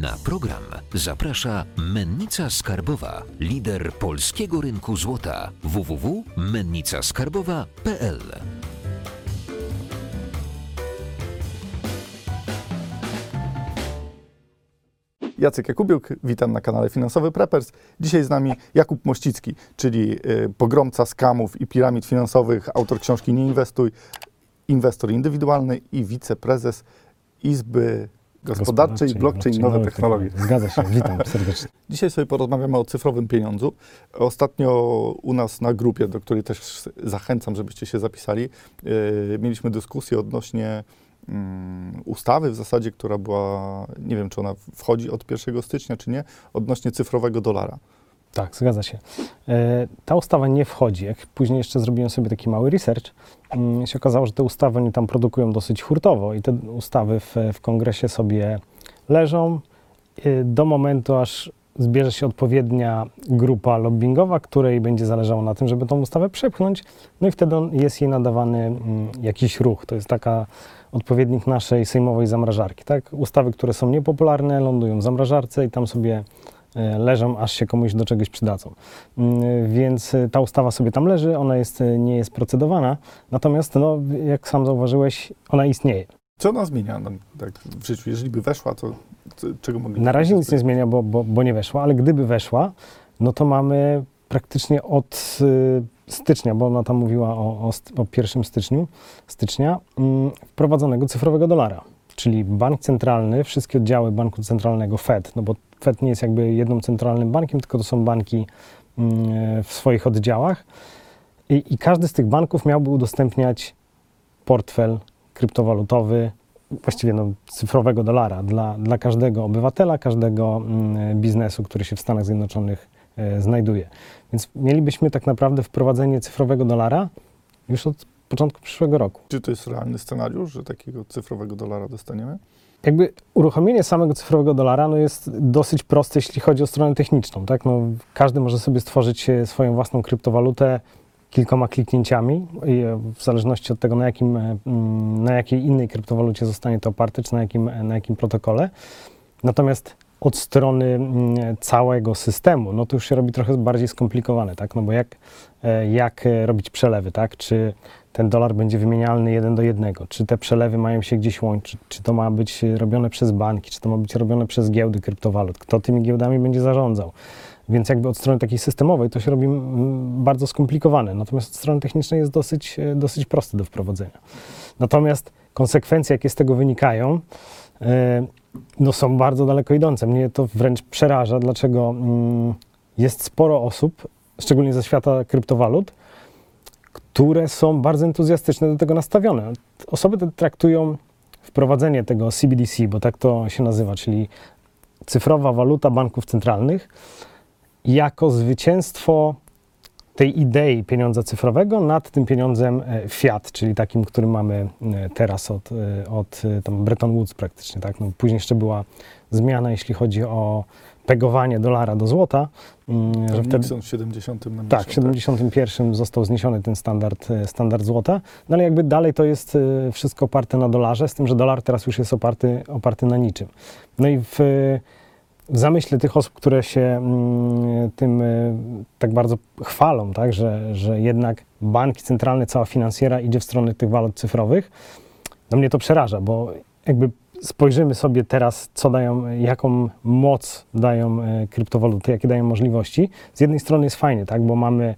Na program zaprasza Mennica Skarbowa, lider polskiego rynku złota www.mennicaskarbowa.pl. Jacek Jakubiuk, witam na kanale Finansowy Preppers. Dzisiaj z nami Jakub Mościcki, czyli y, pogromca skamów i piramid finansowych, autor książki Nie inwestuj, inwestor indywidualny i wiceprezes Izby Gospodarczej Blockchain Nowe Technologie. Zgadza się, witam serdecznie. Dzisiaj sobie porozmawiamy o cyfrowym pieniądzu. Ostatnio u nas na grupie, do której też zachęcam, żebyście się zapisali, y, mieliśmy dyskusję odnośnie mm, ustawy w zasadzie, która była, nie wiem czy ona wchodzi od 1 stycznia czy nie, odnośnie cyfrowego dolara. Tak, zgadza się. E, Ta ustawa nie wchodzi. Jak później jeszcze zrobiłem sobie taki mały research, się okazało, że te ustawy oni tam produkują dosyć hurtowo i te ustawy w, w kongresie sobie leżą e, do momentu, aż zbierze się odpowiednia grupa lobbyingowa, której będzie zależało na tym, żeby tą ustawę przepchnąć, no i wtedy jest jej nadawany mm, jakiś ruch. To jest taka odpowiednik naszej sejmowej zamrażarki. Tak? Ustawy, które są niepopularne, lądują w zamrażarce i tam sobie leżą, aż się komuś do czegoś przydadzą. Mm, Więc e, ta ustawa sobie tam leży, ona jest, e, nie jest procedowana, natomiast, no, jak sam zauważyłeś, ona istnieje. Co ona zmienia nam tak w życiu? Jeżeli by weszła, to co- czego moglibyśmy Na razie nic nie zmienia, bo, bo, bo nie weszła, ale gdyby weszła, no to mamy praktycznie od stycznia, bo ona tam mówiła o, o, o 1 styczniu, stycznia, mm, wprowadzonego cyfrowego dolara. Czyli bank centralny, wszystkie oddziały banku centralnego Fed, no bo Fed nie jest jakby jednym centralnym bankiem, tylko to są banki mm, w swoich oddziałach. I, I każdy z tych banków miałby udostępniać portfel kryptowalutowy, właściwie no, cyfrowego dolara dla, dla każdego obywatela, każdego mm, biznesu, który się w Stanach Zjednoczonych e, znajduje. Więc mielibyśmy tak naprawdę wprowadzenie cyfrowego dolara już od początku przyszłego roku. Czy to jest realny scenariusz, że takiego cyfrowego dolara dostaniemy? Jakby uruchomienie samego cyfrowego dolara no jest dosyć proste, jeśli chodzi o stronę techniczną. Tak? No, każdy może sobie stworzyć swoją własną kryptowalutę kilkoma kliknięciami, e, w zależności od tego, na, jakim, e, mm, na jakiej innej kryptowalucie zostanie to oparte, czy na jakim, e, na jakim protokole. Natomiast od strony mm, całego systemu, no to już się robi trochę bardziej skomplikowane, tak? No bo jak, jak robić przelewy, tak? Czy ten dolar będzie wymienialny jeden do jednego, czy te przelewy mają się gdzieś łączyć, czy to ma być e, robione przez banki, czy to ma być robione przez giełdy kryptowalut, kto tymi giełdami będzie zarządzał. Więc jakby od strony takiej systemowej to się robi mm, bardzo skomplikowane, natomiast od strony technicznej jest dosyć, e, dosyć proste do wprowadzenia. Natomiast konsekwencje, jakie z tego wynikają, e, no są bardzo daleko idące. Mnie to wręcz przeraża, dlaczego mm, jest sporo osób, szczególnie ze świata kryptowalut, które są bardzo entuzjastycznie do tego nastawione. Osoby te traktują wprowadzenie tego CBDC, bo tak to się nazywa, czyli cyfrowa waluta banków centralnych, jako zwycięstwo tej idei pieniądza cyfrowego nad tym pieniądzem e, fiat, czyli takim, który mamy e, teraz od, e, od tam Bretton Woods praktycznie. Tak? No, później jeszcze była zmiana, jeśli chodzi o pegowanie dolara do złota, mm, że wtedy Nixon w 70. nam tak, w 71 został zniesiony ten standard, e, standard złota, no ale jakby dalej to jest e, wszystko oparte na dolarze, z tym, że dolar teraz już jest oparty, oparty na niczym. No i w, w zamyśle tych osób, które się mm, tym e, tak bardzo chwalą, tak, że, że jednak banki centralne, cała finansjera idzie w stronę tych walut cyfrowych, no mnie to przeraża, bo jakby spojrzymy sobie teraz, co dają, jaką moc dają e, kryptowaluty, jakie dają możliwości. Z jednej strony jest fajnie, tak, bo mamy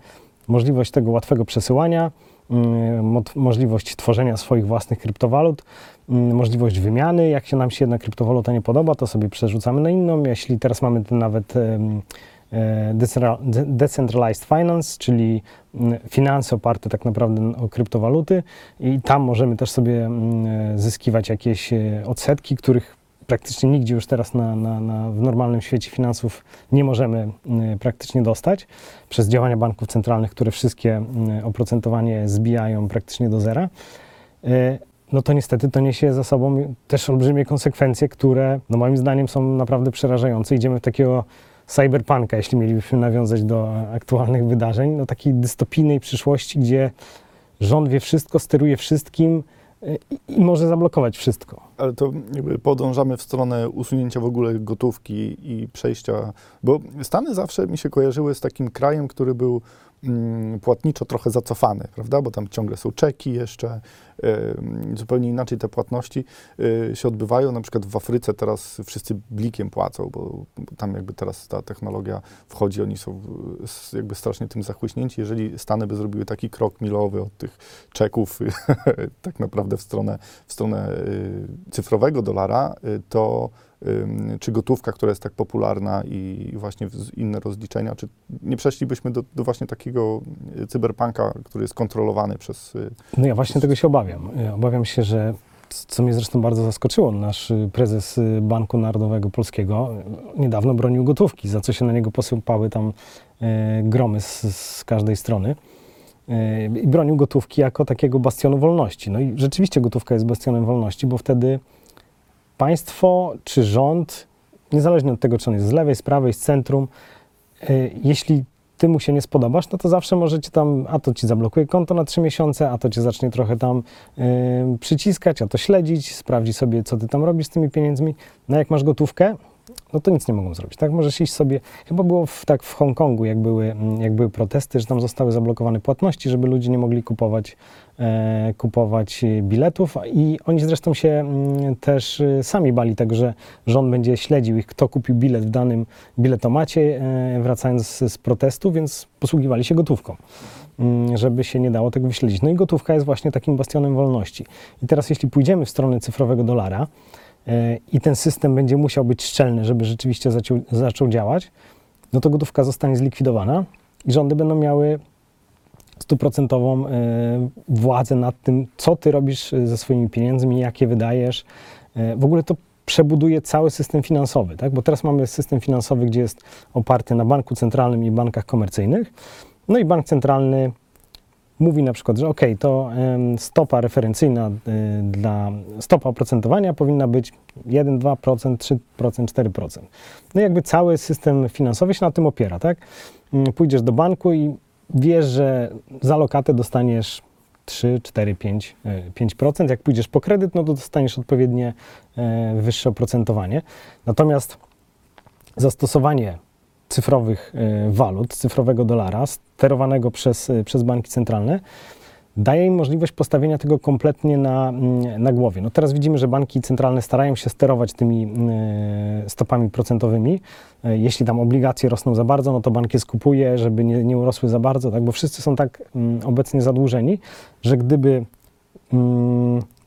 możliwość tego łatwego przesyłania, mm, mo- możliwość tworzenia swoich własnych kryptowalut, mm, możliwość wymiany. Jak się nam się jedna kryptowaluta nie podoba, to sobie przerzucamy na inną. Jeśli teraz mamy nawet e, decentra- de- decentralized finance, czyli mm, finanse oparte tak naprawdę o kryptowaluty i tam możemy też sobie mm, e, zyskiwać jakieś e, odsetki, których praktycznie nigdzie już teraz na, na, na, w normalnym świecie finansów nie możemy mm, praktycznie dostać przez działania banków centralnych, które wszystkie oprocentowanie zbijają praktycznie do zera. No to niestety to niesie za sobą też olbrzymie konsekwencje, które no moim zdaniem są naprawdę przerażające. Idziemy w takiego cyberpunka, jeśli mielibyśmy nawiązać do aktualnych wydarzeń, no takiej dystopijnej przyszłości, gdzie rząd wie wszystko, steruje wszystkim, y, i, może zablokować wszystko. Ale to podążamy w stronę usunięcia w ogóle gotówki i przejścia, bo Stany zawsze mi się kojarzyły z takim krajem, który był płatniczo trochę zacofany, prawda? Bo tam ciągle są czeki jeszcze, zupełnie inaczej te płatności y, się odbywają. Na przykład w Afryce teraz wszyscy blikiem płacą, bo, tam jakby teraz ta technologia wchodzi, oni są jakby strasznie tym zachłyśnięci. Jeżeli Stany by zrobiły taki krok milowy od tych czeków tak naprawdę w stronę, w stronę y, cyfrowego dolara, y, to czy gotówka, która jest tak popularna i właśnie inne rozliczenia, czy nie przeszlibyśmy do, do właśnie takiego y, cyberpunka, który jest kontrolowany przez... y, No ja właśnie tego się obawiam. Y, Obawiam się, że co mnie zresztą bardzo zaskoczyło, nasz prezes Banku Narodowego Polskiego niedawno bronił gotówki, za co się na niego posypały tam gromy z, z każdej strony. I bronił gotówki jako takiego bastionu wolności. No i rzeczywiście gotówka jest bastionem wolności, bo wtedy państwo czy rząd, niezależnie od tego, czy on jest z lewej, z prawej, z centrum, y, jeśli ty mu się nie spodobasz, no to zawsze możecie tam, a to ci zablokuje konto na trzy miesiące, a to cię zacznie trochę tam y, przyciskać, a to śledzić, sprawdzi sobie, co ty tam robisz z tymi pieniędzmi. No jak masz gotówkę, no to nic nie mogą zrobić, tak? Możesz iść sobie, chyba było w, tak w Hongkongu, jak były, jak były protesty, że tam zostały zablokowane płatności, żeby ludzie nie mogli kupować, e, kupować biletów i oni zresztą się mm, też e, sami bali tego, że rząd będzie śledził ich, kto kupił bilet w danym biletomacie, e, wracając z, z protestu, więc posługiwali się gotówką, mm, żeby się nie dało tego wyśledzić. No i gotówka jest właśnie takim bastionem wolności. I teraz jeśli pójdziemy w stronę cyfrowego dolara i ten system będzie musiał być szczelny, żeby rzeczywiście zaczął, zaczął działać, no to gotówka zostanie zlikwidowana i rządy będą miały stuprocentową e, władzę nad tym, co ty robisz e, ze swoimi pieniędzmi, jakie wydajesz. E, W ogóle to przebuduje cały system finansowy, tak? bo teraz mamy system finansowy, gdzie jest oparty na banku centralnym i bankach komercyjnych. No i bank centralny mówi na przykład, że ok, to stopa referencyjna y, dla stopa oprocentowania powinna być 1, 2%, 3%, 4%. No i jakby cały system finansowy się na tym opiera, tak? Mm, Pójdziesz do banku i wiesz, że za lokatę dostaniesz 3, 4, 5, y, 5%. Jak pójdziesz po kredyt, no to dostaniesz odpowiednie e, wyższe oprocentowanie. Natomiast zastosowanie cyfrowych e, walut, cyfrowego dolara, sterowanego przez, e, przez banki centralne, daje im możliwość postawienia tego kompletnie na, na głowie. No teraz widzimy, że banki centralne starają się sterować tymi e, stopami procentowymi. Jeśli tam obligacje rosną za bardzo, no to bank je skupuje, żeby nie, nie urosły za bardzo, tak? bo wszyscy są tak obecnie zadłużeni, że gdyby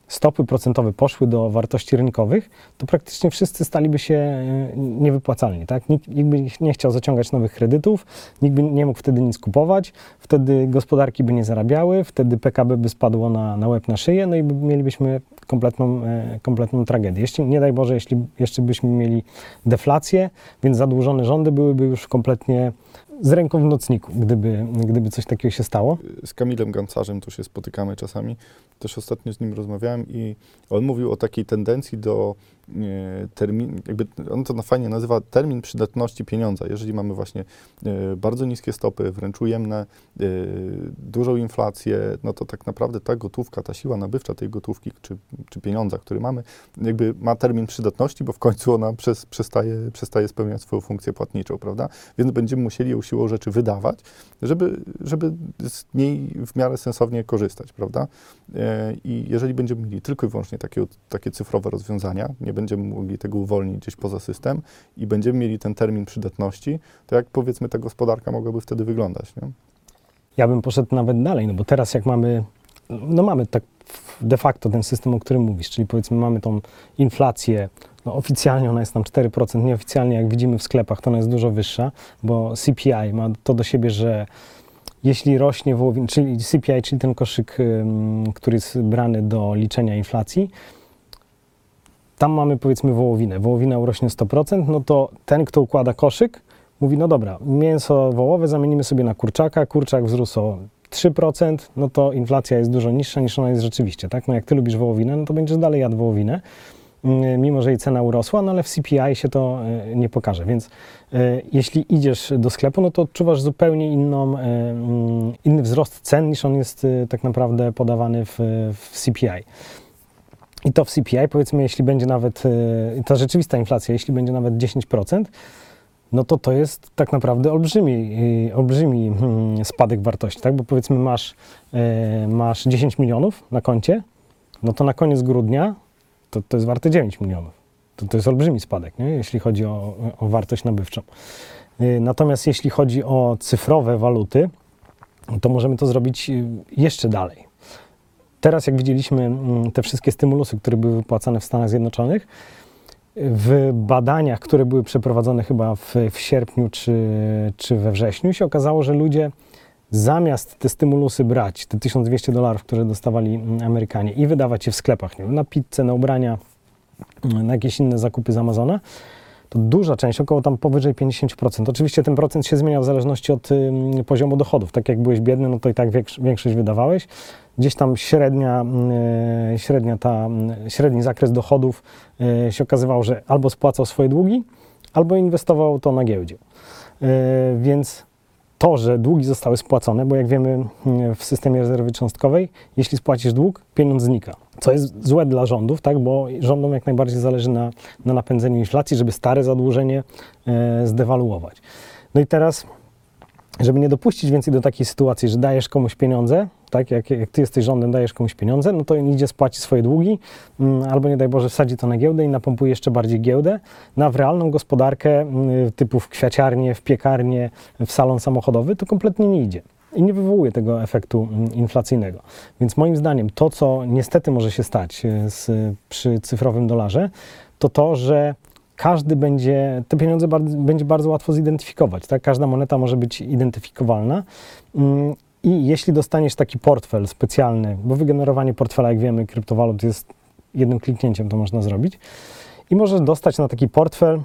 stopy procentowe poszły do wartości rynkowych, to praktycznie wszyscy staliby się e, niewypłacalni. Tak? Nikt, nikt by nie chciał zaciągać nowych kredytów, nikt by nie mógł wtedy nic kupować, wtedy gospodarki by nie zarabiały, wtedy PKB by spadło na, na łeb na szyję, no i by- mielibyśmy kompletną, e, kompletną tragedię. Jeśli, nie daj Boże, jeśli jeszcze byśmy mieli deflację, więc zadłużone rządy byłyby już kompletnie z ręką w nocniku, gdyby, gdyby coś takiego się stało. z Kamilem Gancarzem tu się spotykamy czasami. Też ostatnio z nim rozmawiałem i on mówił o takiej tendencji do terminu, jakby on to fajnie nazywa termin przydatności pieniądza. Jeżeli mamy właśnie e, bardzo niskie stopy, wręcz ujemne, e, dużą inflację, no to tak naprawdę ta gotówka, ta siła nabywcza tej gotówki czy, czy pieniądza, który mamy, jakby ma termin przydatności, bo w końcu ona przez, przestaje, przestaje spełniać swoją funkcję płatniczą, prawda? Więc będziemy musieli ją siłą rzeczy wydawać, żeby, żeby z niej w miarę sensownie korzystać, prawda? E, I jeżeli będziemy mieli tylko i wyłącznie takie, takie cyfrowe rozwiązania, nie będziemy mogli tego uwolnić gdzieś poza system i będziemy mieli ten termin przydatności, to jak powiedzmy ta gospodarka mogłaby wtedy wyglądać, nie? Ja bym poszedł nawet dalej, no bo teraz jak mamy, no mamy tak de facto ten system, o którym mówisz, czyli powiedzmy mamy tą inflację, no oficjalnie ona jest tam 4%, nieoficjalnie jak widzimy w sklepach to ona jest dużo wyższa, bo CPI ma to do siebie, że jeśli rośnie wołowina, czyli CPI, czyli ten koszyk, który jest brany do liczenia inflacji, tam mamy powiedzmy wołowinę, wołowina urośnie 100%, no to ten, kto układa koszyk, mówi, no dobra, mięso wołowe zamienimy sobie na kurczaka, kurczak wzrósł o 3%, no to inflacja jest dużo niższa niż ona jest rzeczywiście, tak? No jak ty lubisz wołowinę, no to będziesz dalej jadł wołowinę, mm, mimo że jej cena urosła, no ale w CPI się to e, nie pokaże, więc e, jeśli idziesz do sklepu, no to odczuwasz zupełnie inną, e, mm, inny wzrost cen niż on jest tak naprawdę podawany w, w CPI. I to w CPI, powiedzmy, jeśli będzie nawet, y, ta rzeczywista inflacja, jeśli będzie nawet 10%, no to to jest tak naprawdę olbrzymi, y, olbrzymi mm, spadek wartości, tak? Bo powiedzmy masz, y, masz 10 milionów na koncie, no to na koniec grudnia to, to jest warte 9 milionów. To, to jest olbrzymi spadek, nie? jeśli chodzi o, o wartość nabywczą. Natomiast jeśli chodzi o cyfrowe waluty, to możemy to zrobić jeszcze dalej. Teraz, jak widzieliśmy mm, te wszystkie stymulusy, które były wypłacane w Stanach Zjednoczonych, w badaniach, które były przeprowadzone chyba w, w sierpniu czy, czy we wrześniu, się okazało, że ludzie zamiast te stymulusy brać, te 1200 dolarów, które dostawali mm, Amerykanie i wydawać je w sklepach, nie wiem, na pizzę, na ubrania, mm, na jakieś inne zakupy z Amazona, to duża część, około tam powyżej 50%. Oczywiście ten procent się zmieniał w zależności od ym, poziomu dochodów. Tak jak byłeś biedny, no to i tak większ- większość wydawałeś. Gdzieś tam średnia, yy, średnia ta, średni zakres dochodów yy, się okazywał, że albo spłacał swoje długi, albo inwestował to na giełdzie. Yy, więc to, że długi zostały spłacone, bo jak wiemy w systemie rezerwy cząstkowej, jeśli spłacisz dług, pieniądz znika. Co jest złe dla rządów, tak? bo rządom jak najbardziej zależy na, na napędzeniu inflacji, żeby stare zadłużenie e, zdewaluować. No i teraz, żeby nie dopuścić więcej do takiej sytuacji, że dajesz komuś pieniądze, tak, jak, jak ty jesteś rządem, dajesz komuś pieniądze, no to idzie spłaci swoje długi, mm, albo nie daj Boże wsadzi to na giełdę i napompuje jeszcze bardziej giełdę, na w realną gospodarkę mm, typu w kwiaciarnię, w piekarnię, w salon samochodowy, to kompletnie nie idzie i nie wywołuje tego efektu mm, inflacyjnego. Więc moim zdaniem to, co niestety może się stać e, z, przy cyfrowym dolarze, to to, że każdy będzie, te pieniądze bardzo, będzie bardzo łatwo zidentyfikować. Tak? Każda moneta może być identyfikowalna. Mm, I jeśli dostaniesz taki portfel specjalny, bo wygenerowanie portfela, jak wiemy, kryptowalut jest jednym kliknięciem, to można zrobić. I możesz dostać na taki portfel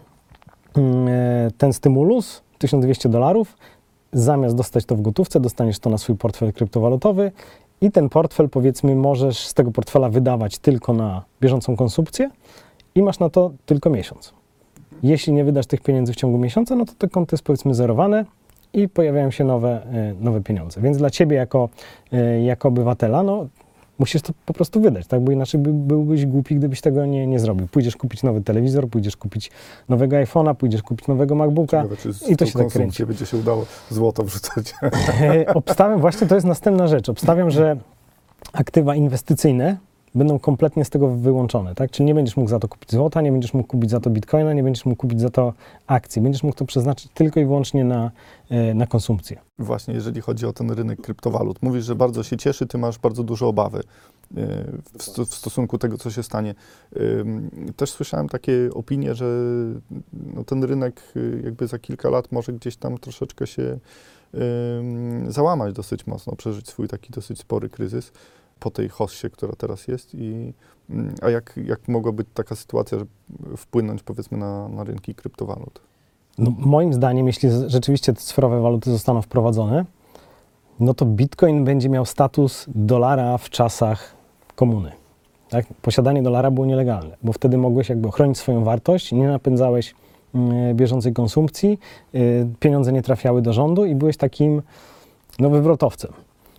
mm, e, ten stymulus 1200 dolarów zamiast dostać to w gotówce, dostaniesz to na swój portfel kryptowalutowy i ten portfel, powiedzmy, możesz z tego portfela wydawać tylko na bieżącą konsumpcję i masz na to tylko miesiąc. Jeśli nie wydasz tych pieniędzy w ciągu miesiąca, no to te konto jest powiedzmy zerowane i pojawiają się nowe, e, nowe pieniądze. Więc dla Ciebie jako, e, jako obywatela, no musisz to po prostu wydać, tak? Bo inaczej by, byłbyś głupi, gdybyś tego nie, nie zrobił. Pójdziesz kupić nowy telewizor, pójdziesz kupić nowego iPhone'a, pójdziesz kupić nowego MacBooka i to się tak kręci. będzie się udało złoto wrzucać. E, Obstawiam, właśnie to jest następna rzecz. Obstawiam, że aktywa inwestycyjne będą kompletnie z tego wyłączone, tak? Czyli nie będziesz mógł za to kupić złota, nie będziesz mógł kupić za to bitcoina, nie będziesz mógł kupić za to akcji. Będziesz mógł to przeznaczyć tylko i wyłącznie na, e, na konsumpcję. Właśnie jeżeli chodzi o ten rynek kryptowalut. Mówisz, że bardzo się cieszy, ty masz bardzo duże obawy y, w, sto, w stosunku tego, co się stanie. Też słyszałem takie opinie, że no, ten rynek y, jakby za kilka lat może gdzieś tam troszeczkę się załamać dosyć mocno, przeżyć swój taki dosyć spory kryzys po tej hossie, która teraz jest. I, ym, a jak, jak mogła być taka sytuacja, że wpłynąć powiedzmy na, na rynki kryptowalut? No, moim zdaniem, jeśli rzeczywiście te cyfrowe waluty zostaną wprowadzone, no to bitcoin będzie miał status dolara w czasach komuny. Tak? Posiadanie dolara było nielegalne, bo wtedy mogłeś jakby ochronić swoją wartość, nie napędzałeś mm, bieżącej konsumpcji, y, pieniądze nie trafiały do rządu i byłeś takim no, wywrotowcem.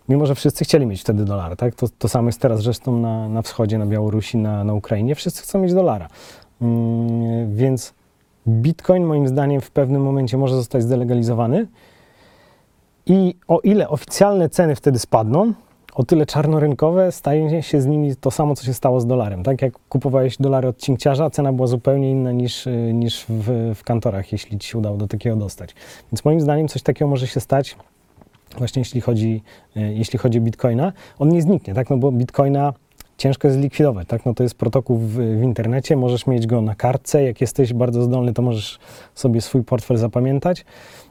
Mimo, że wszyscy chcieli mieć wtedy dolara, tak? To, to samo jest teraz zresztą na, na wschodzie, na Białorusi, na, na Ukrainie. Wszyscy chcą mieć dolara. Mm, więc Bitcoin moim zdaniem w pewnym momencie może zostać zdelegalizowany i o ile oficjalne ceny wtedy spadną, o tyle czarnorynkowe staje się z nimi to samo, co się stało z dolarem. Tak jak kupowałeś dolary od cinkciarza, cena była zupełnie inna niż, niż w, w kantorach, jeśli ci się udało do takiego dostać. Więc moim zdaniem coś takiego może się stać właśnie jeśli chodzi, y, jeśli chodzi o Bitcoina. On nie zniknie, tak? No bo Bitcoina ciężko jest zlikwidować, tak? No to jest protokół w, w internecie, możesz mieć go na kartce, jak jesteś bardzo zdolny, to możesz sobie swój portfel zapamiętać.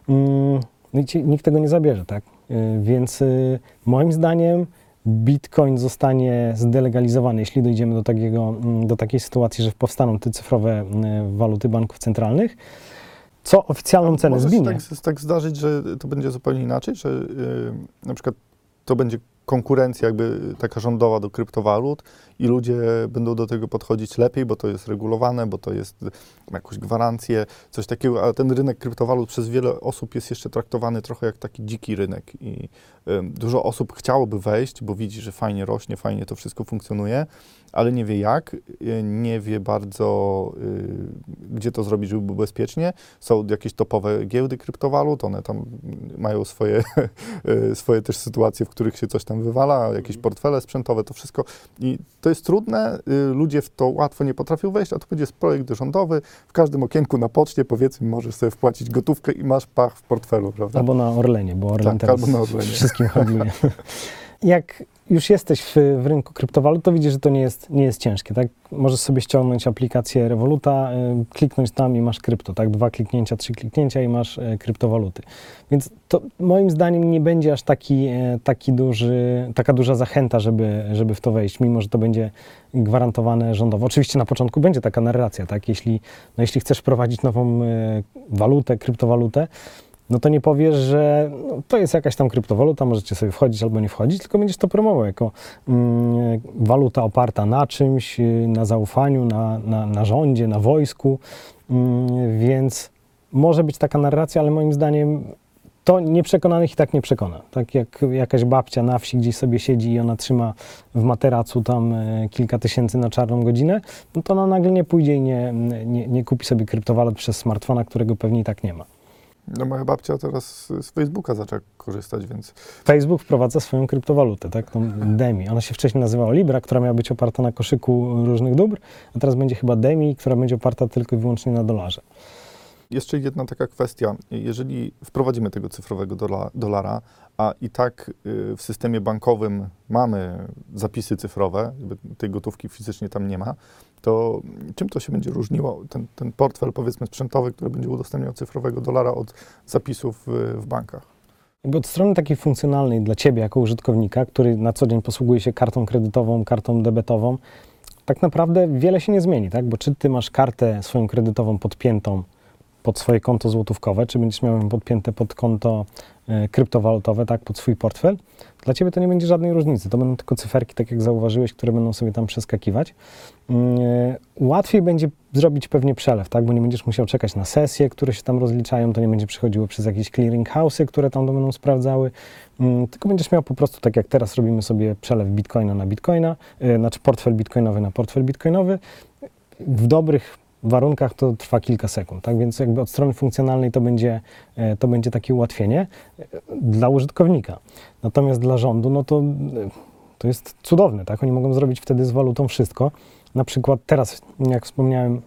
Mm, No i nikt tego nie zabierze, tak? Y, Więc y, moim zdaniem Bitcoin zostanie zdelegalizowany, jeśli dojdziemy do, takiego, mm, do takiej sytuacji, że powstaną te cyfrowe waluty banków centralnych, co oficjalną cenę Może się zbinie. tak, tak zdarzyć, że to będzie zupełnie inaczej, że y, na przykład to będzie konkurencja jakby taka rządowa do kryptowalut i ludzie będą do tego podchodzić lepiej, bo to jest regulowane, bo to jest jakąś gwarancję, coś takiego, ale ten rynek kryptowalut przez wiele osób jest jeszcze traktowany trochę jak taki dziki rynek i ym, dużo osób chciałoby wejść, bo widzi, że fajnie rośnie, fajnie to wszystko funkcjonuje, ale nie wie jak, y, nie wie bardzo, y, gdzie to zrobić, żeby było bezpiecznie. Są jakieś topowe giełdy kryptowalut, one tam mają swoje, y, swoje też sytuacje, w których się coś tam wywala, jakieś portfele sprzętowe, to wszystko. I to jest trudne, ludzie w to łatwo nie potrafią wejść, a tu będzie projekt rządowy, w każdym okienku na poczcie, powiedzmy, możesz sobie wpłacić gotówkę i masz pach w portfelu, prawda? Albo na Orlenie, bo Orlen Tak, teraz albo na Orlenie. wszystkim handluje. Jak już jesteś w, w rynku kryptowalut, to widzisz, że to nie jest, nie jest ciężkie, tak? Możesz sobie ściągnąć aplikację Revoluta, y, kliknąć tam i masz krypto, tak? Dwa kliknięcia, trzy kliknięcia i masz y, kryptowaluty. Więc to moim zdaniem nie będzie aż taki, y, taki duży, taka duża zachęta, żeby, żeby w to wejść, mimo że to będzie gwarantowane rządowo. Oczywiście na początku będzie taka narracja, tak? Jeśli, no jeśli chcesz prowadzić nową y, walutę, kryptowalutę, no to nie powiesz, że no, to jest jakaś tam kryptowaluta, możecie sobie wchodzić albo nie wchodzić, tylko będziesz to promował jako mm, waluta oparta na czymś, y, na zaufaniu, na, na, na rządzie, na wojsku, mm, więc może być taka narracja, ale moim zdaniem to nieprzekonanych i tak nie przekona. Tak jak jakaś babcia na wsi gdzieś sobie siedzi i ona trzyma w materacu tam e, kilka tysięcy na czarną godzinę, no to ona nagle nie pójdzie i nie, nie, nie kupi sobie kryptowalut przez smartfona, którego pewnie i tak nie ma. No moja babcia teraz z Facebooka zaczęła korzystać, więc Facebook wprowadza swoją kryptowalutę, tak, tą Demi. Ona się wcześniej nazywała Libra, która miała być oparta na koszyku różnych dóbr, a teraz będzie chyba Demi, która będzie oparta tylko i wyłącznie na dolarze. Jeszcze jedna taka kwestia. Jeżeli wprowadzimy tego cyfrowego dola, dolara, a i tak y, w systemie bankowym mamy zapisy cyfrowe, tej gotówki fizycznie tam nie ma, to czym to się będzie różniło, ten, ten portfel powiedzmy sprzętowy, który będzie udostępniał cyfrowego dolara od zapisów w, bankach? Jakby od strony takiej funkcjonalnej dla Ciebie jako użytkownika, który na co dzień posługuje się kartą kredytową, kartą debetową, tak naprawdę wiele się nie zmieni, tak? Bo czy Ty masz kartę swoją kredytową podpiętą pod swoje konto złotówkowe, czy będziesz miał podpięte pod konto e, kryptowalutowe, tak, pod swój portfel, dla Ciebie to nie będzie żadnej różnicy. To będą tylko cyferki, tak jak zauważyłeś, które będą sobie tam przeskakiwać. Mm, e, Łatwiej będzie zrobić pewnie przelew, tak, bo nie będziesz musiał czekać na sesje, które się tam rozliczają, to nie będzie przechodziło przez jakieś clearing house'y, które tam będą sprawdzały, Mm, tylko będziesz miał po prostu, tak jak teraz robimy sobie przelew bitcoina na bitcoina, e, znaczy portfel bitcoinowy na portfel bitcoinowy, w dobrych warunkach to trwa kilka sekund, tak? Więc jakby od strony funkcjonalnej to będzie, e, to będzie takie ułatwienie e, dla użytkownika. Natomiast dla rządu, no to, e, to jest cudowne, tak? Oni mogą zrobić wtedy z walutą wszystko. Na przykład teraz, jak wspomniałem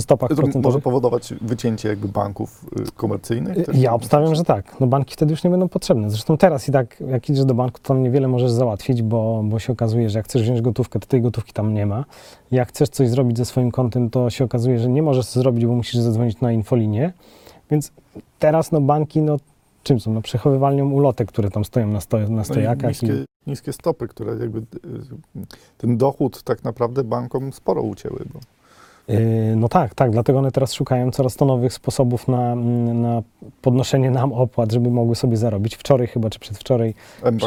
stopach To może procentowych, powodować wycięcie jakby banków y, komercyjnych? też? ja obstawiam, że tak. No banki wtedy już nie będą potrzebne. Zresztą teraz i tak, jak idziesz do banku, to tam niewiele możesz załatwić, bo, bo się okazuje, że jak chcesz wziąć gotówkę, to tej gotówki tam nie ma. Jak chcesz coś zrobić ze swoim kontem, to się okazuje, że nie możesz zrobić, bo musisz zadzwonić na infolinię. Więc teraz no banki, no czym są? No przechowywalnią ulotek, które tam stoją na, sto, na No i stojakach. niskie, niskie stopy, które jakby y, ten dochód tak naprawdę bankom sporo ucięły. Bo No tak, tak, dlatego one teraz szukają coraz to nowych sposobów na, na podnoszenie nam opłat, żeby mogły sobie zarobić. Wczoraj chyba, czy przedwczoraj mBank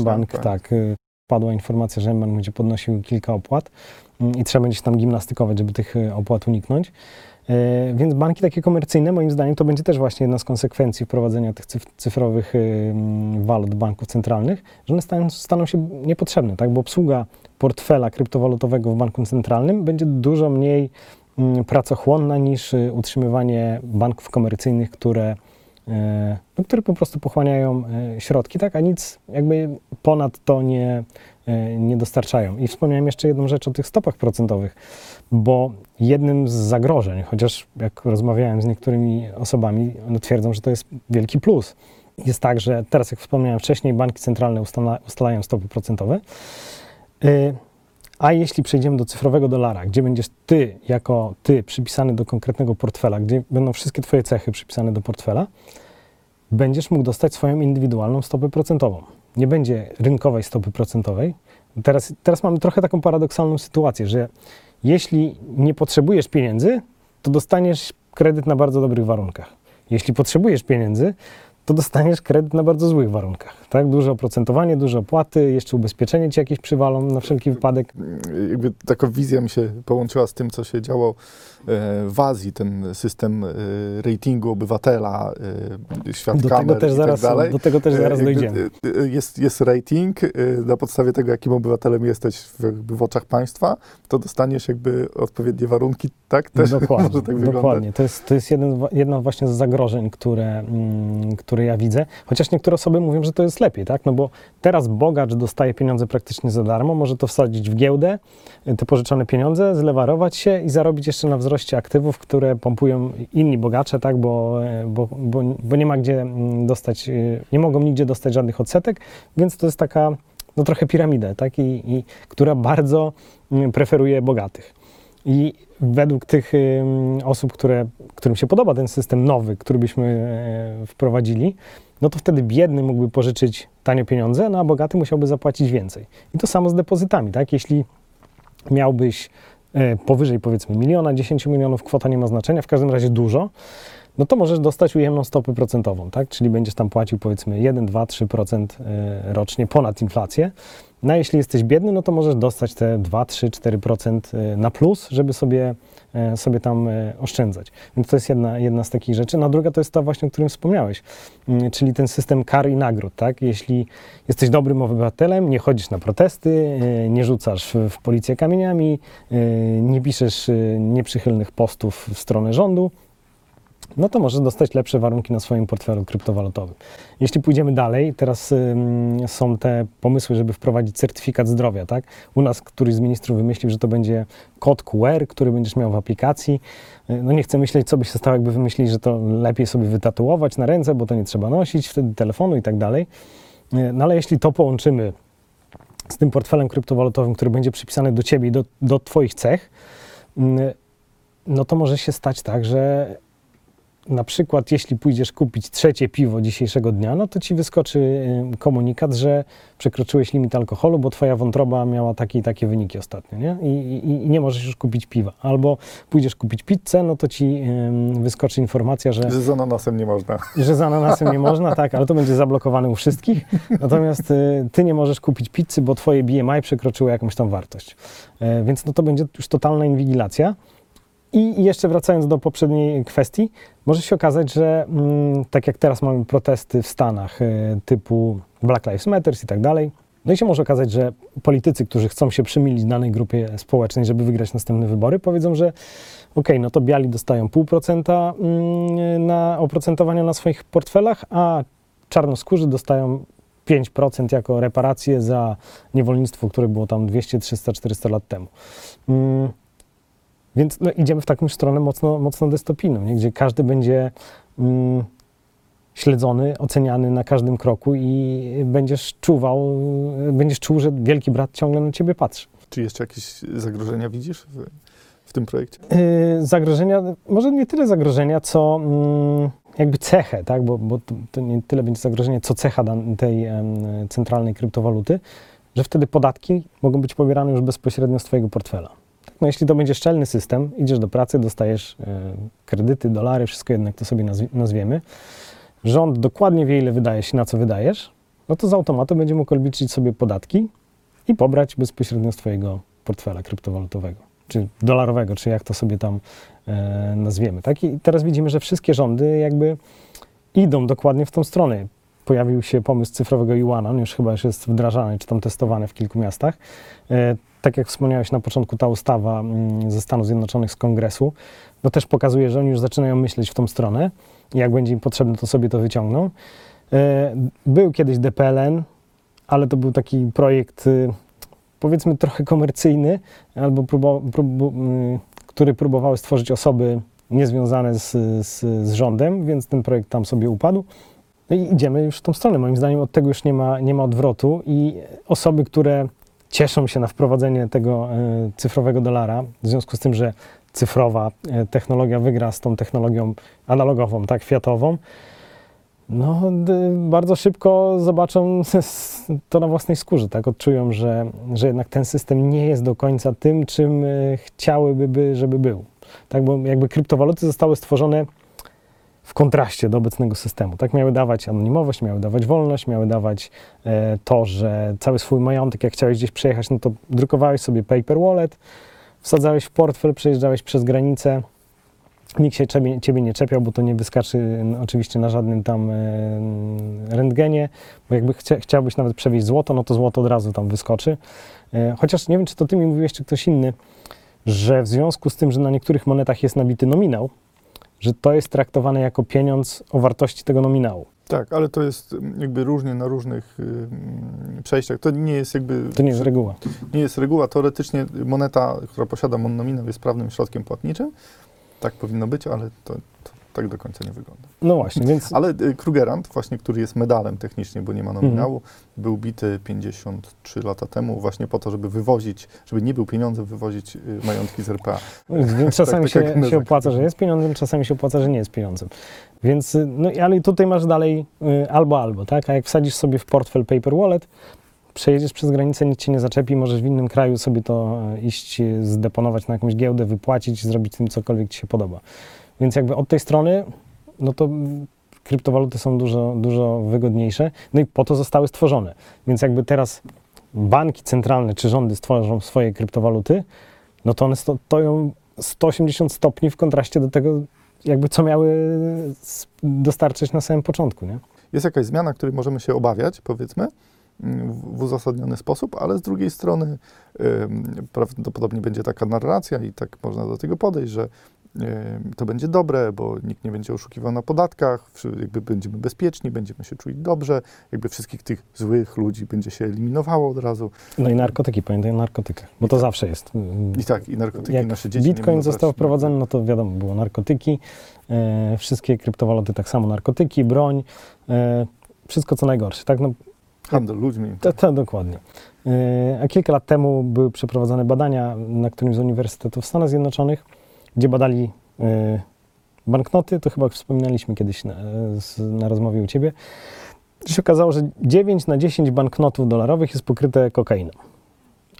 mBank, tak. y, Padła informacja, że mBank będzie podnosił kilka opłat mm, i trzeba będzie się tam gimnastykować, żeby tych y, opłat uniknąć. Y, Więc banki takie komercyjne, moim zdaniem, to będzie też właśnie jedna z konsekwencji wprowadzenia tych cyf- cyfrowych mm, walut banków centralnych, że one staną, staną się niepotrzebne, tak? bo obsługa portfela kryptowalutowego w banku centralnym będzie dużo mniej mm, pracochłonna niż y, utrzymywanie banków komercyjnych, które e, no, które po prostu pochłaniają e, środki, tak, a nic jakby ponad to nie, e, nie dostarczają. I wspomniałem jeszcze jedną rzecz o tych stopach procentowych, bo jednym z zagrożeń, chociaż jak rozmawiałem z niektórymi osobami, one twierdzą, że to jest wielki plus, jest tak, że teraz, jak wspomniałem wcześniej, banki centralne ustala, ustalają stopy procentowe, a jeśli przejdziemy do cyfrowego dolara, gdzie będziesz ty, jako ty, przypisany do konkretnego portfela, gdzie będą wszystkie twoje cechy przypisane do portfela, będziesz mógł dostać swoją indywidualną stopę procentową. Nie będzie rynkowej stopy procentowej. Teraz, teraz mamy trochę taką paradoksalną sytuację, że jeśli nie potrzebujesz pieniędzy, to dostaniesz kredyt na bardzo dobrych warunkach. Jeśli potrzebujesz pieniędzy, to dostaniesz kredyt na bardzo złych warunkach. Tak? Duże oprocentowanie, duże opłaty, jeszcze ubezpieczenie ci jakieś przywalą na wszelki wypadek. jakby taka wizja mi się połączyła z tym, co się działo w Azji, ten system e, ratingu obywatela, e, świat Do kamer tego też i zaraz, tak dalej. do tego też E, zaraz dojdziemy. e, e, Jest, jest rating, e, na podstawie tego, jakim obywatelem jesteś w, w oczach państwa, to dostaniesz jakby odpowiednie warunki, tak? Też Dokładnie, może tak dokładnie. To jest, to jest jeden, jedno właśnie z zagrożeń, które, mm, które ja widzę. Chociaż niektóre osoby mówią, że to jest lepiej, tak? No bo teraz bogacz dostaje pieniądze praktycznie za darmo, może to wsadzić w giełdę, te pożyczone pieniądze, zlewarować się i zarobić jeszcze na wzroście aktywów, które pompują inni bogacze, tak? Bo, bo, bo, bo nie ma gdzie mm, dostać, y, nie mogą nigdzie dostać żadnych odsetek, więc to jest taka no trochę piramida, tak? I, i, która bardzo mm, preferuje bogatych. I według tych ym, osób, które, którym się podoba ten system nowy, który byśmy e, wprowadzili, no to wtedy biedny mógłby pożyczyć tanio pieniądze, no a bogaty musiałby zapłacić więcej. I to samo z depozytami, tak? Jeśli miałbyś powyżej powiedzmy miliona, 10 milionów, kwota nie ma znaczenia, w każdym razie dużo, no to możesz dostać ujemną stopę procentową, tak? Czyli będziesz tam płacił powiedzmy 1, 2, 3% e, rocznie ponad inflację. No a jeśli jesteś biedny, no to możesz dostać te 2, 3, 4% e, na plus, żeby sobie, e, sobie tam e, oszczędzać. Więc to jest jedna, jedna z takich rzeczy. No a druga to jest ta właśnie, o którym wspomniałeś, Mm, czyli ten system kar i nagród, tak? Jeśli jesteś dobrym obywatelem, nie chodzisz na protesty, e, nie rzucasz w, policję kamieniami, nie piszesz nieprzychylnych postów w stronę rządu, no to możesz dostać lepsze warunki na swoim portfelu kryptowalutowym. Jeśli pójdziemy dalej, teraz są te pomysły, żeby wprowadzić certyfikat zdrowia, tak? U nas któryś z ministrów wymyślił, że to będzie kod QR, który będziesz miał w aplikacji. Y, No nie chcę myśleć, co by się stało, jakby wymyślili, że to lepiej sobie wytatuować na ręce, bo to nie trzeba nosić, wtedy telefonu i tak dalej. Y, No ale jeśli to połączymy z tym portfelem kryptowalutowym, który będzie przypisany do ciebie i do, do twoich cech, y, no to może się stać tak, że na przykład jeśli pójdziesz kupić trzecie piwo dzisiejszego dnia, no to ci wyskoczy y, komunikat, że przekroczyłeś limit alkoholu, bo twoja wątroba miała takie i takie wyniki ostatnio, nie? I, i, i nie możesz już kupić piwa. Albo pójdziesz kupić pizzę, no to ci wyskoczy informacja, że, Że z ananasem nie można. że z ananasem nie można, tak, ale to będzie zablokowane u wszystkich. Natomiast y, ty nie możesz kupić pizzy, bo twoje BMI przekroczyło jakąś tam wartość. E, więc no to będzie już totalna inwigilacja. I jeszcze wracając do poprzedniej kwestii, może się okazać, że mm, tak jak teraz mamy protesty w Stanach y, typu Black Lives Matter i tak dalej, no i się może okazać, że politycy, którzy chcą się przymilić danej grupie społecznej, żeby wygrać następne wybory, powiedzą, że okej, no to biali dostają 0,5% mm, na oprocentowania na swoich portfelach, a czarnoskórzy dostają 5% jako reparacje za niewolnictwo, które było tam 200, 300, 400 lat temu. Więc no, idziemy w taką stronę mocno, mocno dystopijną, nie? gdzie każdy będzie mm, śledzony, oceniany na każdym kroku i będziesz czuwał, będziesz czuł, że wielki brat ciągle na ciebie patrzy. Czy jeszcze jakieś zagrożenia widzisz w, w tym projekcie? Yy, zagrożenia, może nie tyle zagrożenia, co mm, jakby cechę, tak? bo, bo to, to nie tyle będzie zagrożenie, co cecha tej em, centralnej kryptowaluty, że wtedy podatki mogą być pobierane już bezpośrednio z Twojego portfela. No, jeśli to będzie szczelny system, idziesz do pracy, dostajesz e, kredyty, dolary, wszystko jednak to sobie nazwi- nazwiemy. Rząd dokładnie wie, ile wydaje się, na co wydajesz, no to z automatu będzie mógł odliczyć sobie podatki i pobrać bezpośrednio z Twojego portfela kryptowalutowego, czy dolarowego, czy jak to sobie tam e, nazwiemy. Tak? I teraz widzimy, że wszystkie rządy jakby idą dokładnie w tą stronę. Pojawił się pomysł cyfrowego Iwana, on już chyba już jest wdrażany, czy tam testowany w kilku miastach. Tak jak wspomniałeś na początku, ta ustawa mm, ze Stanów Zjednoczonych z kongresu, no też pokazuje, że oni już zaczynają myśleć w tą stronę jak będzie im potrzebne, to sobie to wyciągną. E, Był kiedyś DPLN, ale to był taki projekt, y, powiedzmy, trochę komercyjny, albo próbo, próbu, y, który próbowały stworzyć osoby niezwiązane z, z, z rządem, więc ten projekt tam sobie upadł. No i idziemy już w tą stronę. Moim zdaniem od tego już nie ma, nie ma odwrotu i osoby, które cieszą się na wprowadzenie tego e, cyfrowego dolara, w związku z tym, że cyfrowa e, technologia wygra z tą technologią analogową, tak, kwiatową, no bardzo szybko zobaczą to na własnej skórze, tak, odczują, że, że jednak ten system nie jest do końca tym, czym e, chciałyby, by, żeby był. Tak, bo jakby kryptowaluty zostały stworzone w kontraście do obecnego systemu. Tak miały dawać anonimowość, miały dawać wolność, miały dawać e, to, że cały swój majątek, jak chciałeś gdzieś przejechać, no to drukowałeś sobie paper wallet, wsadzałeś w portfel, przejeżdżałeś przez granicę. Nikt się ciebie, ciebie nie czepiał, bo to nie wyskaczy oczywiście na żadnym tam e, rentgenie, bo jakby chcia, chciałbyś nawet przewieźć złoto, no to złoto od razu tam wyskoczy. E, chociaż nie wiem, czy to ty mi mówiłeś, czy ktoś inny, że w związku z tym, że na niektórych monetach jest nabity nominał, że to jest traktowane jako pieniądz o wartości tego nominału. Tak, ale to jest mm, jakby różnie na różnych y, mm, przejściach. To nie jest jakby... To nie jest reguła. nie jest reguła. Teoretycznie moneta, która posiada nominał jest prawnym środkiem płatniczym. Tak powinno być, ale to, to tak do końca nie wygląda. No właśnie, więc Ale y, Krugerrand, właśnie, który jest medalem technicznie, bo nie ma nominału, był bity 53 lata temu właśnie po to, żeby wywozić, żeby nie był pieniądzem, wywozić y, majątki z RPA. Czasami tak jak się, się opłaca, że jest pieniądzem, czasami się opłaca, że nie jest pieniądzem. Więc, y, no i- ale tutaj masz dalej y, albo, albo, tak? A jak wsadzisz sobie w portfel paper wallet, przejedziesz przez granicę, nic cię nie zaczepi, możesz w innym kraju sobie to iść, zdeponować na jakąś giełdę, wypłacić, zrobić tym cokolwiek ci się podoba. Więc jakby od tej strony, no to kryptowaluty są dużo, dużo wygodniejsze. No i po to zostały stworzone. Więc jakby teraz banki centralne czy rządy stworzą swoje kryptowaluty, no to one stoją 180 stopni w kontraście do tego, jakby co miały dostarczyć na samym początku, nie? Jest jakaś zmiana, której możemy się obawiać, powiedzmy, mm, w uzasadniony sposób, ale z drugiej strony ym, prawdopodobnie będzie taka narracja i tak można do tego podejść, że to będzie dobre, bo nikt nie będzie oszukiwał na podatkach, jakby będziemy bezpieczni, będziemy się czuć dobrze, jakby wszystkich tych złych ludzi będzie się eliminowało od razu. No i narkotyki, pamiętaj o narkotykach, bo to zawsze jest. I tak, i narkotyki Jak nasze dzieci Bitcoin został wprowadzony, no to wiadomo, było narkotyki, e, wszystkie kryptowaluty tak samo, narkotyki, broń, e, wszystko co najgorsze, tak? No, Handel ludźmi. To, to dokładnie. Yy, A kilka lat temu były przeprowadzone badania na którymś z uniwersytetów w Stanach Zjednoczonych, gdzie badali yy, banknoty, to chyba wspominaliśmy kiedyś na, na rozmowie u Ciebie. I się okazało, że 9 na 10 banknotów dolarowych jest pokryte kokainą.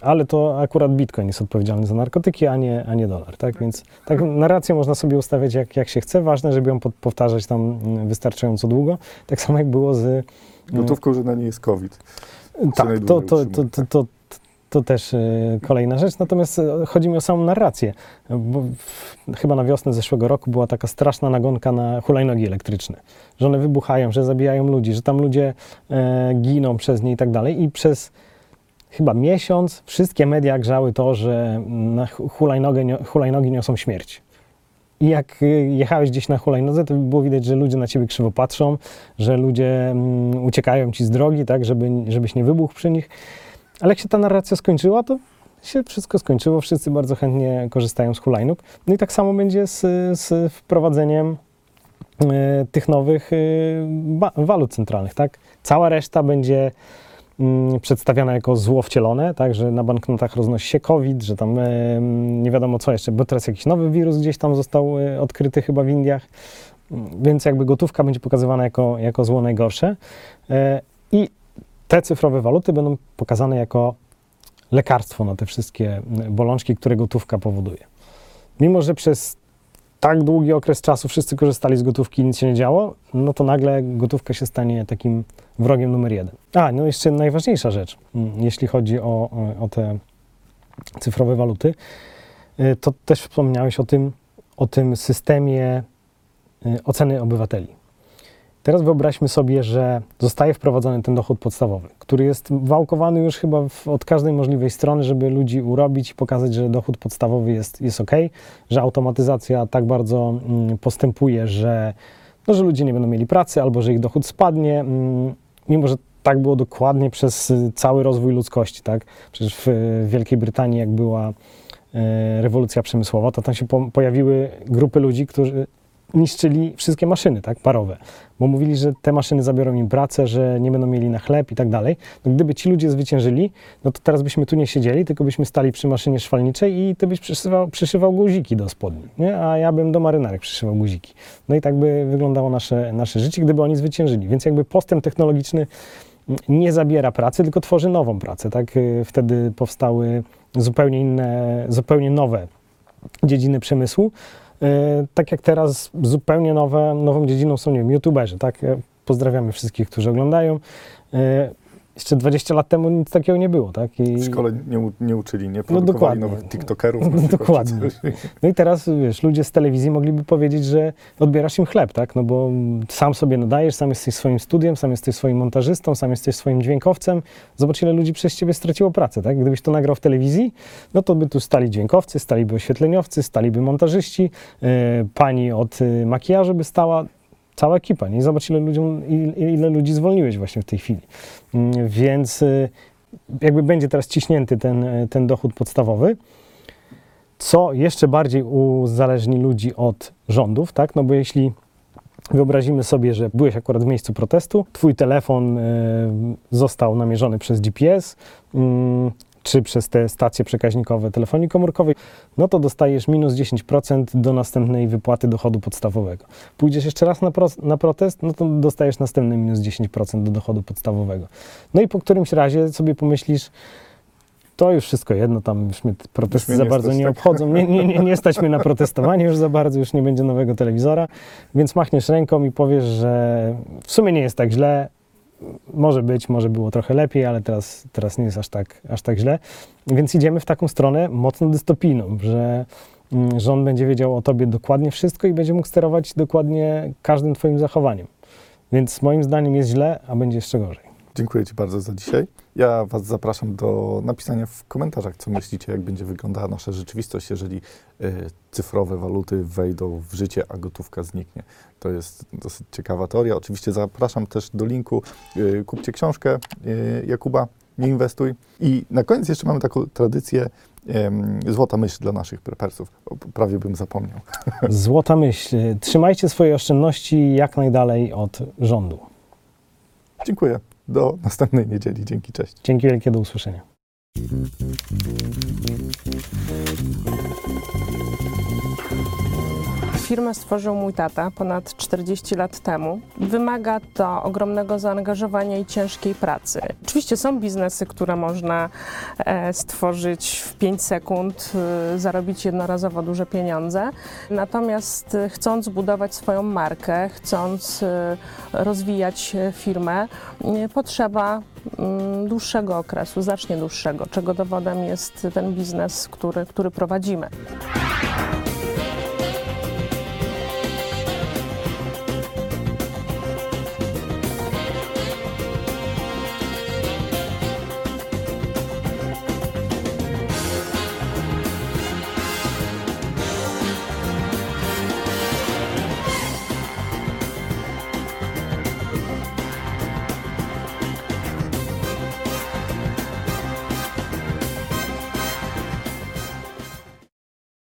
Ale to akurat bitcoin jest odpowiedzialny za narkotyki, a nie, a nie dolar, tak? Więc tak, narrację można sobie ustawiać jak, jak się chce. Ważne, żeby ją powtarzać tam mm, wystarczająco długo. Tak samo jak było z... Gotówką, że na nie jest COVID. Tak, to, to, to, utrzymuje, to, to, też e, kolejna rzecz. Natomiast e, chodzi mi o samą narrację. Bo chyba na wiosnę zeszłego roku była taka straszna nagonka na hulajnogi elektryczne. Że one wybuchają, że zabijają ludzi, że tam ludzie e, giną przez nie i tak dalej. I przez chyba miesiąc wszystkie media grzały to, że na hu- hulajnogę, hulajnogi niosą śmierć. I jak jechałeś gdzieś na hulajnodze, to było widać, że ludzie na ciebie krzywo patrzą, że ludzie mm, uciekają ci z drogi, tak, żeby, żebyś nie wybuchł przy nich. Ale jak się ta narracja skończyła, to się wszystko skończyło. Wszyscy bardzo chętnie korzystają z hulajnóg. No i tak samo będzie z, z wprowadzeniem e, tych nowych e, walut centralnych, tak? Cała reszta będzie mm, przedstawiana jako zło wcielone, tak, że na banknotach roznosi się COVID, że tam e, nie wiadomo co jeszcze, bo teraz jakiś nowy wirus gdzieś tam został odkryty chyba w Indiach, Mm, więc jakby gotówka będzie pokazywana jako, jako zło najgorsze te cyfrowe waluty będą pokazane jako lekarstwo na te wszystkie mm, bolączki, które gotówka powoduje. Mimo, że przez tak długi okres czasu wszyscy korzystali z gotówki i nic się nie działo, no to nagle gotówka się stanie takim wrogiem numer jeden. A, no jeszcze najważniejsza rzecz, mm, jeśli chodzi o, o te cyfrowe waluty, y, to też wspomniałeś o tym, o tym systemie y, oceny obywateli. Teraz wyobraźmy sobie, że zostaje wprowadzony ten dochód podstawowy, który jest wałkowany już chyba w, od każdej możliwej strony, żeby ludzi urobić i pokazać, że dochód podstawowy jest, jest ok, że automatyzacja tak bardzo mm, postępuje, że, no, że ludzie nie będą mieli pracy albo że ich dochód spadnie, mm, mimo że tak było dokładnie przez y, cały rozwój ludzkości. Tak? Przecież w y, Wielkiej Brytanii, jak była e, rewolucja przemysłowa, to tam się po, pojawiły grupy ludzi, którzy niszczyli wszystkie maszyny tak, parowe, bo mówili, że te maszyny zabiorą im pracę, że nie będą mieli na chleb i tak dalej. No, gdyby ci ludzie zwyciężyli, no to teraz byśmy tu nie siedzieli, tylko byśmy stali przy maszynie szwalniczej i ty byś przyszywał, przyszywał guziki do spodni, nie? a ja bym do marynarek przyszywał guziki. No i tak by wyglądało nasze, nasze życie, gdyby oni zwyciężyli. Więc jakby postęp technologiczny nie zabiera pracy, tylko tworzy nową pracę. Tak? Y, Wtedy powstały zupełnie inne, zupełnie nowe dziedziny przemysłu, tak jak teraz zupełnie nowe, nową dziedziną są, nie wiem, youtuberzy, tak? E, Pozdrawiamy wszystkich, którzy oglądają. Jeszcze 20 lat temu nic takiego nie było, tak? I, W szkole nie, u- nie uczyli, nie produkowali dokładnie. nowych tiktokerów. No, przykład, dokładnie. No i teraz, wiesz, ludzie z telewizji mogliby powiedzieć, że odbierasz im chleb, tak? No bo sam sobie nadajesz, sam jesteś swoim studiem, sam jesteś swoim montażystą, sam jesteś swoim dźwiękowcem. Zobacz, ile ludzi przez ciebie straciło pracę, tak? Gdybyś to nagrał w telewizji, no to by tu stali dźwiękowcy, staliby oświetleniowcy, staliby montażyści, yy, pani od y, makijażu by stała, cała ekipa, nie? Zobacz, ile, ludziom, ile, ile ludzi zwolniłeś właśnie w tej chwili. Mm, Więc y, jakby będzie teraz ciśnięty ten, y, ten dochód podstawowy, co jeszcze bardziej uzależni ludzi od rządów, tak? No bo jeśli wyobrazimy sobie, że byłeś akurat w miejscu protestu, twój telefon y, został namierzony przez GPS, mm, czy przez te stacje przekaźnikowe telefonii komórkowej, no to dostajesz minus 10% do następnej wypłaty dochodu podstawowego. Pójdziesz jeszcze raz na, pro, na protest, no to dostajesz następny minus 10% do dochodu podstawowego. No i po którymś razie sobie pomyślisz, to już wszystko jedno, tam już mnie te protesty mnie za bardzo nie tak? obchodzą, nie, nie, nie, nie stać mnie na protestowanie już za bardzo, już nie będzie nowego telewizora, więc machniesz ręką i powiesz, że w sumie nie jest tak źle, może być, może było trochę lepiej, ale teraz, teraz nie jest aż tak, aż tak źle. Więc idziemy w taką stronę mocno dystopijną, że mm, rząd będzie wiedział o tobie dokładnie wszystko i będzie mógł sterować dokładnie każdym twoim zachowaniem. Więc moim zdaniem jest źle, a będzie jeszcze gorzej. Dziękuję Ci bardzo za dzisiaj. Ja Was zapraszam do napisania w komentarzach, co myślicie, jak będzie wyglądała nasza rzeczywistość, jeżeli y, cyfrowe waluty wejdą w życie, a gotówka zniknie. To jest dosyć ciekawa teoria. Oczywiście zapraszam też do linku. Y, kupcie książkę y, Jakuba, nie inwestuj. I na koniec jeszcze mamy taką tradycję, złota myśl dla naszych prepersów. Prawie bym zapomniał. Złota myśl. Trzymajcie swoje oszczędności jak najdalej od rządu. Dziękuję. Do następnej niedzieli. Dzięki, cześć. Dzięki wielkie, do usłyszenia. Firmę stworzył mój tata ponad 40 lat temu. Wymaga to ogromnego zaangażowania i ciężkiej pracy. Oczywiście są biznesy, które można e, stworzyć w 5 sekund, e, zarobić jednorazowo duże pieniądze. Natomiast e, chcąc budować swoją markę, chcąc rozwijać firmę, potrzeba mm, dłuższego okresu, znacznie dłuższego, czego dowodem jest ten biznes, który, który prowadzimy.